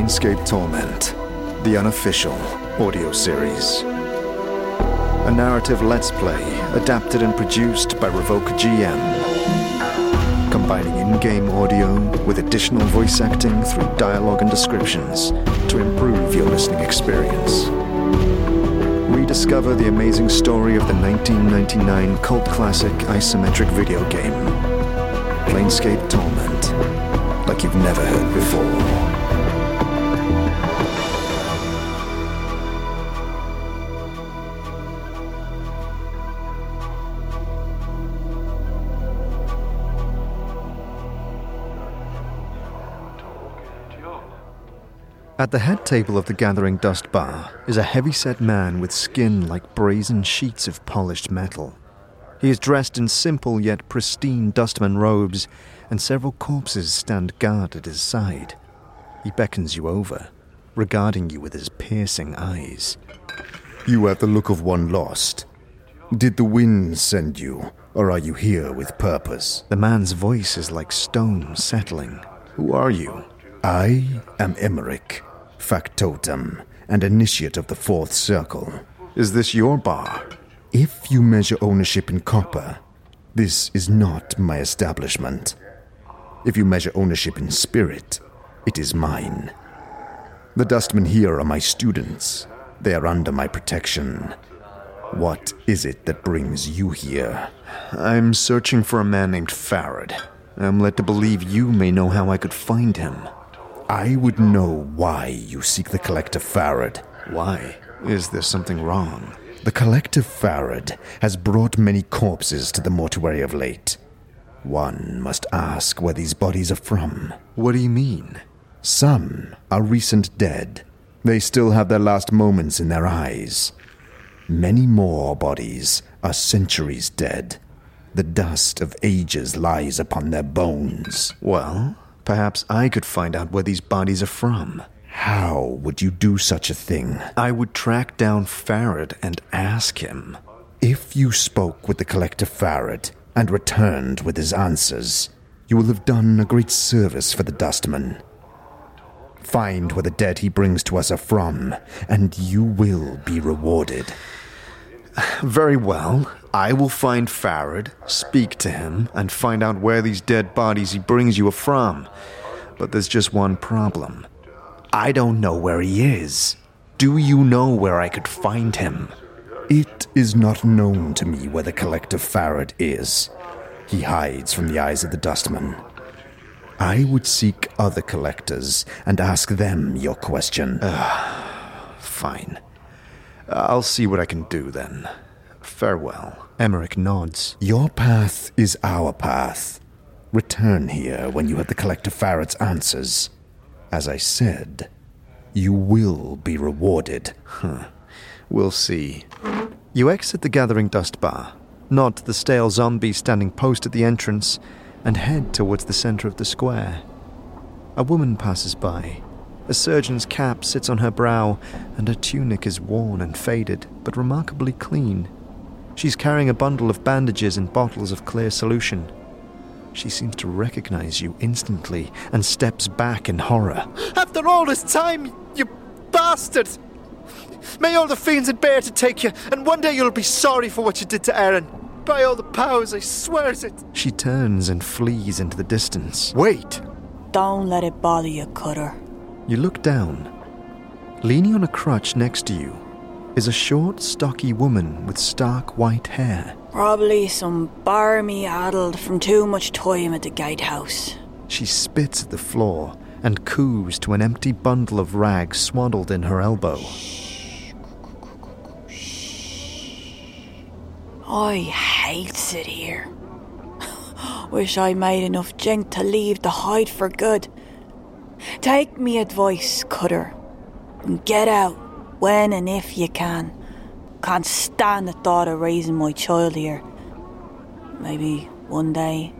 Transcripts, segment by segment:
Planescape Torment, the unofficial audio series. A narrative let's play adapted and produced by RevocerGM. Combining in game audio with additional voice acting through dialogue and descriptions to improve your listening experience. Rediscover the amazing story of the 1999 cult classic isometric video game, Planescape Torment, like you've never heard before. At the head table of the Gathering Dust Bar is a heavy-set man with skin like brazen sheets of polished metal. He is dressed in simple yet pristine dustman robes, and several corpses stand guard at his side. He beckons you over, regarding you with his piercing eyes. You have the look of one lost. Did the wind send you, or are you here with purpose? The man's voice is like stone settling. Who are you? I am Emoric, factotum, and initiate of the Fourth Circle. Is this your bar? If you measure ownership in copper, this is not my establishment. If you measure ownership in spirit, it is mine. The dustmen here are my students. They are under my protection. What is it that brings you here? I'm searching for a man named Pharod. I'm led to believe you may know how I could find him. I would know why you seek the Collective Pharod. Why? Is there something wrong? The Collective Pharod has brought many corpses to the mortuary of late. One must ask where these bodies are from. What do you mean? Some are recent dead. They still have their last moments in their eyes. Many more bodies are centuries dead. The dust of ages lies upon their bones. Well, Perhaps I could find out where these bodies are from. How would you do such a thing? I would track down Pharod and ask him. If you spoke with the collector Pharod and returned with his answers, you will have done a great service for the Dustman. Find where the dead he brings to us are from, and you will be rewarded. Very well. I will find Pharod, speak to him, and find out where these dead bodies he brings you are from. But there's just one problem. I don't know where he is. Do you know where I could find him? It is not known to me where the collector Pharod is. He hides from the eyes of the dustman. I would seek other collectors and ask them your question. Fine. I'll see what I can do then. Farewell. Emoric nods. Your path is our path. Return here when you have the Collector Pharod's answers. As I said, you will be rewarded. Huh. We'll see. You exit the Gathering Dust Bar, nod to the stale zombie standing post at the entrance, and head towards the center of the square. A woman passes by. A surgeon's cap sits on her brow, and her tunic is worn and faded, but remarkably clean. She's carrying a bundle of bandages and bottles of clear solution. She seems to recognize you instantly and steps back in horror. After all this time, you bastard! May all the fiends in Baator take you, and one day you'll be sorry for what you did to Aaron. By all the powers, I swear it. She turns and flees into the distance. Wait! Don't let it bother you, Cutter. You look down. Leaning on a crutch next to you is a short, stocky woman with stark white hair. Probably some barmy addled from too much time at the gatehouse. She spits at the floor and coos to an empty bundle of rags swaddled in her elbow. I hates it here. Wish I made enough jink to leave the hide for good. Take me advice, Cutter, and get out when and if you can. Can't stand the thought of raising my child here. Maybe one day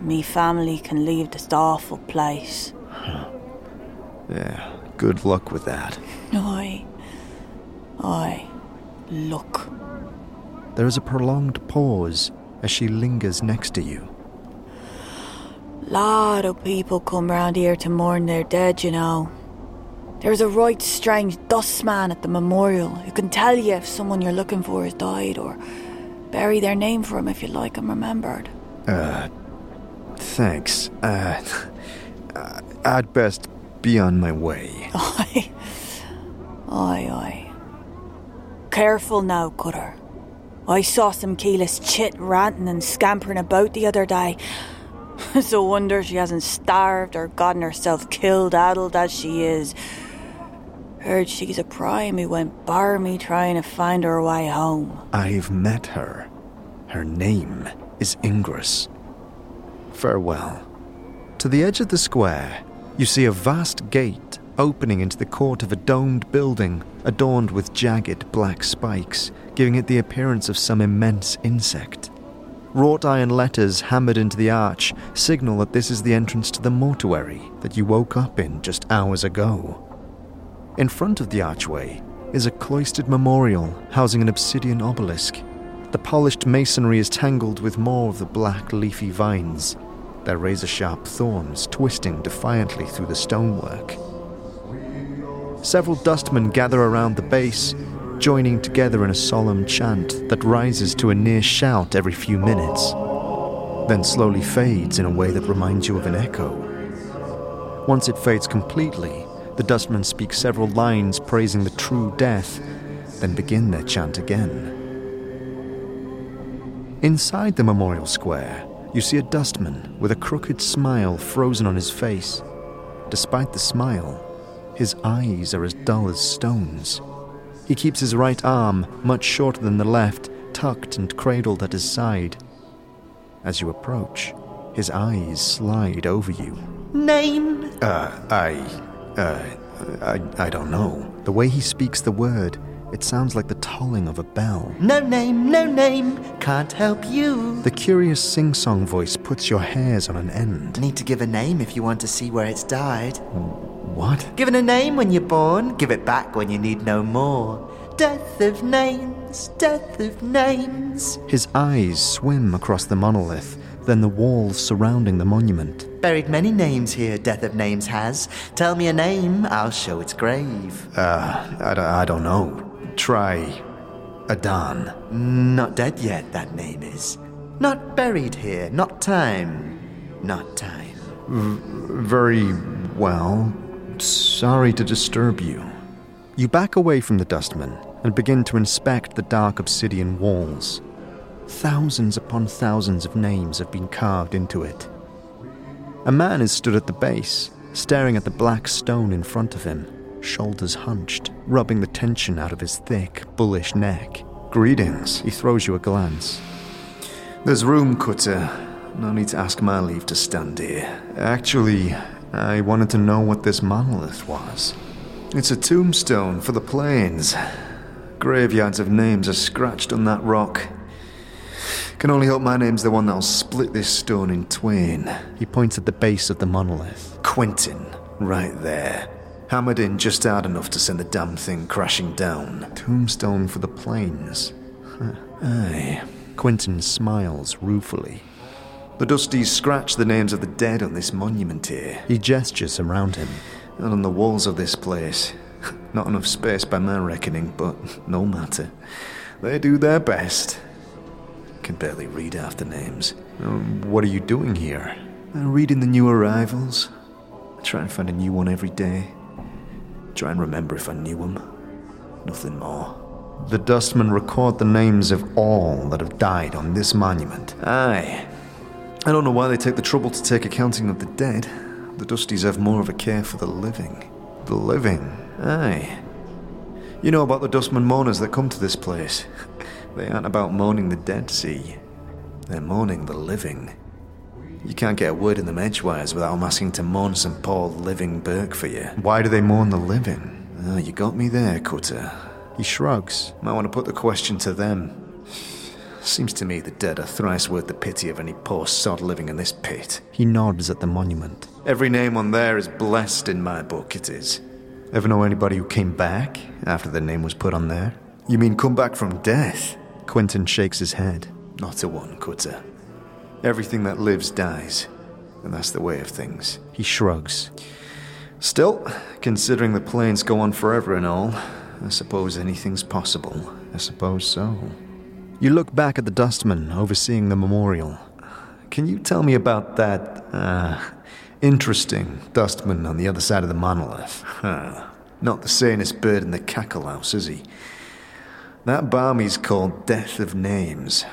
me family can leave this awful place. Yeah, good luck with that. Aye. Aye. Look. There is a prolonged pause as she lingers next to you. Lot of people come round here to mourn their dead, you know. There's a right strange dustman at the memorial who can tell you if someone you're looking for has died or bury their name for him if you'd like him remembered. Uh, thanks. Uh, I'd best be on my way. Aye. Aye, aye. Careful now, Cutter. I saw some keyless chit ranting and scampering about the other day. it's a wonder she hasn't starved or gotten herself killed addled as she is. Heard she's a prime who went barmy trying to find her way home. I've met her. Her name is Ingress. Farewell. To the edge of the square, you see a vast gate opening into the court of a domed building adorned with jagged black spikes, giving it the appearance of some immense insect. Wrought iron letters hammered into the arch signal that this is the entrance to the mortuary that you woke up in just hours ago. In front of the archway is a cloistered memorial housing an obsidian obelisk. The polished masonry is tangled with more of the black leafy vines, their razor sharp thorns twisting defiantly through the stonework. Several dustmen gather around the base, joining together in a solemn chant that rises to a near shout every few minutes, then slowly fades in a way that reminds you of an echo. Once it fades completely, the dustmen speak several lines praising the true death, then begin their chant again. Inside the memorial square, you see a dustman with a crooked smile frozen on his face. Despite the smile, his eyes are as dull as stones. He keeps his right arm, much shorter than the left, tucked and cradled at his side. As you approach, his eyes slide over you. Name? Uh, I. Uh, I, I don't know. The way he speaks the word, it sounds like the tolling of a bell. No name, no name. Can't help you. The curious sing song voice puts your hairs on an end. Need to give a name if you want to see where it's died. What? Given a name when you're born, give it back when you need no more. Death of names, death of names. His eyes swim across the monolith, then the walls surrounding the monument. Buried many names here, Death of Names has. Tell me a name, I'll show its grave. Uh, I, d- I don't know. Try. Adahn. Not dead yet, that name is. Not buried here, not time. Not time. Very well. Sorry to disturb you. You back away from the dustman and begin to inspect the dark obsidian walls. Thousands upon thousands of names have been carved into it. A man is stood at the base, staring at the black stone in front of him, shoulders hunched, rubbing the tension out of his thick, bullish neck. Greetings, he throws you a glance. There's room, Cutter. No need to ask my leave to stand here. Actually, I wanted to know what this monolith was. It's a tombstone for the planes. Graveyards of names are scratched on that rock. Can only hope my name's the one that'll split this stone in twain. He points at the base of the monolith. Quentin, right there. Hammered in just hard enough to send the damn thing crashing down. Tombstone for the planes. Huh. Aye. Quentin smiles ruefully. The Dusties scratch the names of the dead on this monument here. He gestures around him. And on the walls of this place. Not enough space by my reckoning, but no matter. They do their best. Can barely read half the names. Um, what are you doing here? I'm reading the new arrivals. I try and find a new one every day. Try and remember if I knew them. Nothing more. The dustmen record the names of all that have died on this monument. Aye. I don't know why they take the trouble to take accounting of the dead. The Dusties have more of a care for the living. The living? Aye. You know about the dustman mourners that come to this place. They aren't about mourning the dead, see? They're mourning the living. You can't get a word in them edgewise without them asking to mourn some poor living berk for you. Why do they mourn the living? Oh, you got me there, Cutter. He shrugs. Might want to put the question to them. Seems to me the dead are thrice worth the pity of any poor sod living in this pit. He nods at the monument. Every name on there is blessed in my book, it is. Ever know anybody who came back after their name was put on there? You mean come back from death? Quentin shakes his head. Not a one, Cutter. Everything that lives dies, and that's the way of things. He shrugs. Still, considering the planes go on forever and all, I suppose anything's possible. I suppose so. You look back at the dustman overseeing the memorial. Can you tell me about that, uh, interesting dustman on the other side of the monolith? Huh. Not the sanest bird in the cackle house, is he? That balmy's called Death of Names,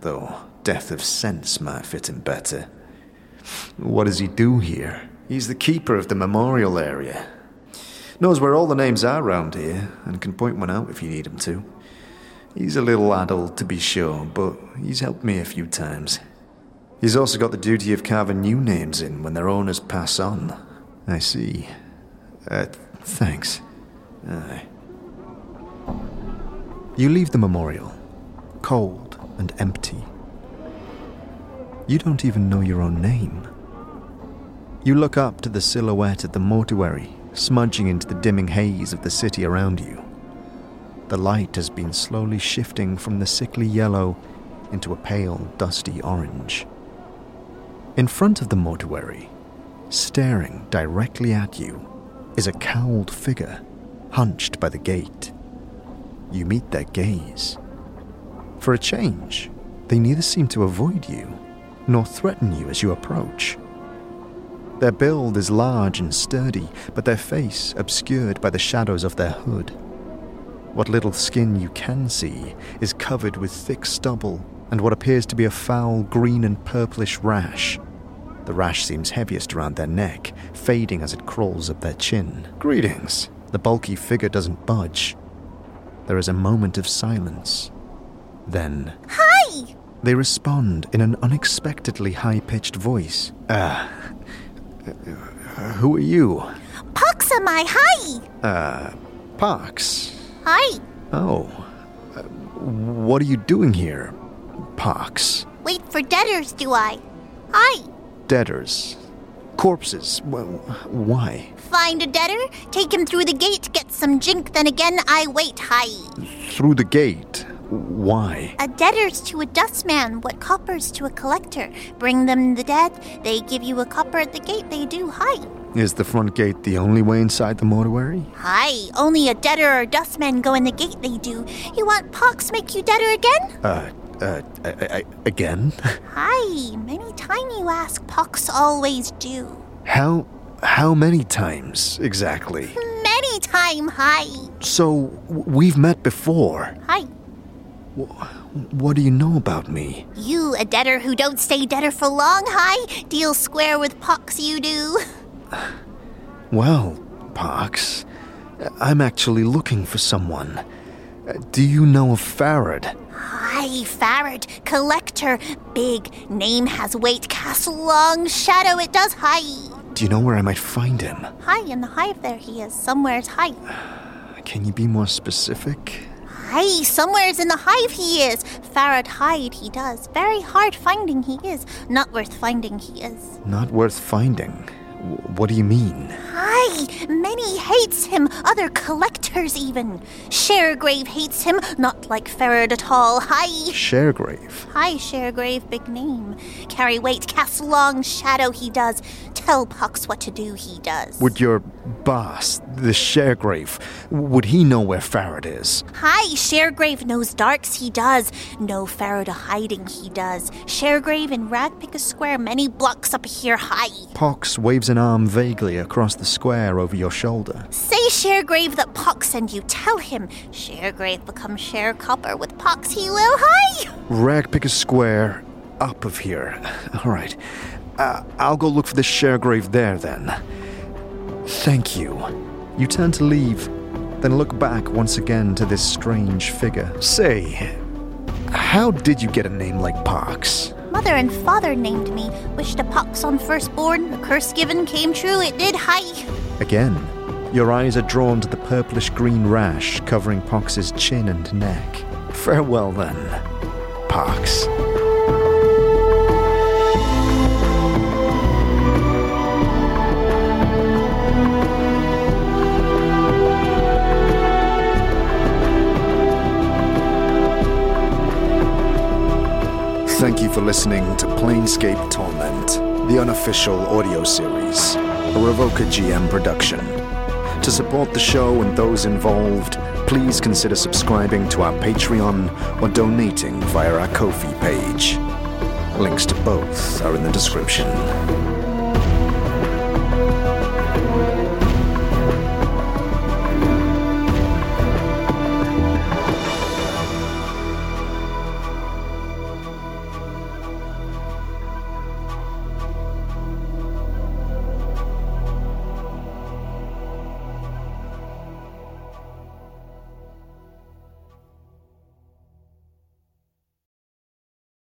though Death of Sense might fit him better. What does he do here? He's the keeper of the memorial area. Knows where all the names are round here, and can point one out if you need him to. He's a little adult, to be sure, but he's helped me a few times. He's also got the duty of carving new names in when their owners pass on. I see. Uh, thanks. Aye. You leave the memorial, cold and empty. You don't even know your own name. You look up to the silhouette of the mortuary, smudging into the dimming haze of the city around you. The light has been slowly shifting from the sickly yellow into a pale, dusty orange. In front of the mortuary, staring directly at you, is a cowled figure, hunched by the gate. You meet their gaze. For a change, they neither seem to avoid you nor threaten you as you approach. Their build is large and sturdy, but their face obscured by the shadows of their hood. What little skin you can see is covered with thick stubble and what appears to be a foul green and purplish rash. The rash seems heaviest around their neck, fading as it crawls up their chin. Greetings. The bulky figure doesn't budge. There is a moment of silence. Then. Hi! They respond in an unexpectedly high pitched voice. Ah. Uh, who are you? Pox am I? Hi! Uh, Pox. Hi! Oh. Uh, what are you doing here, Pox? Wait for debtors, do I? Hi! Debtors. Corpses. Well, why? Find a debtor, take him through the gate, get some jink, then again I wait. Hi! Through the gate. Why? A debtor's to a dustman, what copper's to a collector. Bring them the dead, they give you a copper at the gate, they do. Hi! Is the front gate the only way inside the mortuary? Hi! Only a debtor or dustman go in the gate, they do. You want Pox make you debtor again? Uh, uh, I, I, again? Hi! Many time you ask, Pox always do. How, how many times exactly? Many time, hi! So, we've met before. Hi! What do you know about me? You, a debtor who don't stay debtor for long, hi? Deal square with Pox, you do. Well, Pox, I'm actually looking for someone. Do you know of Pharod? Hi, Pharod, collector. Big, name has weight, cast long shadow, it does, hi. Do you know where I might find him? Hi, in the hive there he is, somewhere's hi. Can you be more specific? Hi, somewhere's in the hive he is. Pharod hide he does. Very hard finding he is. Not worth finding he is. Not worth finding. W- What do you mean? Hi, many hates him, other collectors even. Sharegrave hates him, not like Pharod at all. Hi. Sharegrave. Hi, Sharegrave, big name. Carry weight, cast long shadow he does. Tell Pox what to do he does. Would your boss, the Sharegrave, would he know where Pharod is? Hi, Sharegrave knows darks he does. Know Pharod a hiding he does. Sharegrave in Ragpicker Square, many blocks up here. Hi. Pox waves an arm vaguely across the square over your shoulder. Say Sharegrave that Pox send you. Tell him. Sharegrave become Share Copper with Pox he will. Hi. Ragpicker Square, up of here. All right. Uh, I'll go look for the Sharegrave there then. Thank you. You turn to leave, then look back once again to this strange figure. Say, how did you get a name like Pox? Mother and father named me. Wished a Pox on firstborn. The curse given came true. It did. Hi. Again, your eyes are drawn to the purplish green rash covering Pox's chin and neck. Farewell then, Pox. Listening to Planescape Torment, the unofficial audio series. a RevocerGM production. To support the show and those involved, please consider subscribing to our Patreon or donating via our Ko-fi page. Links to both are in the description.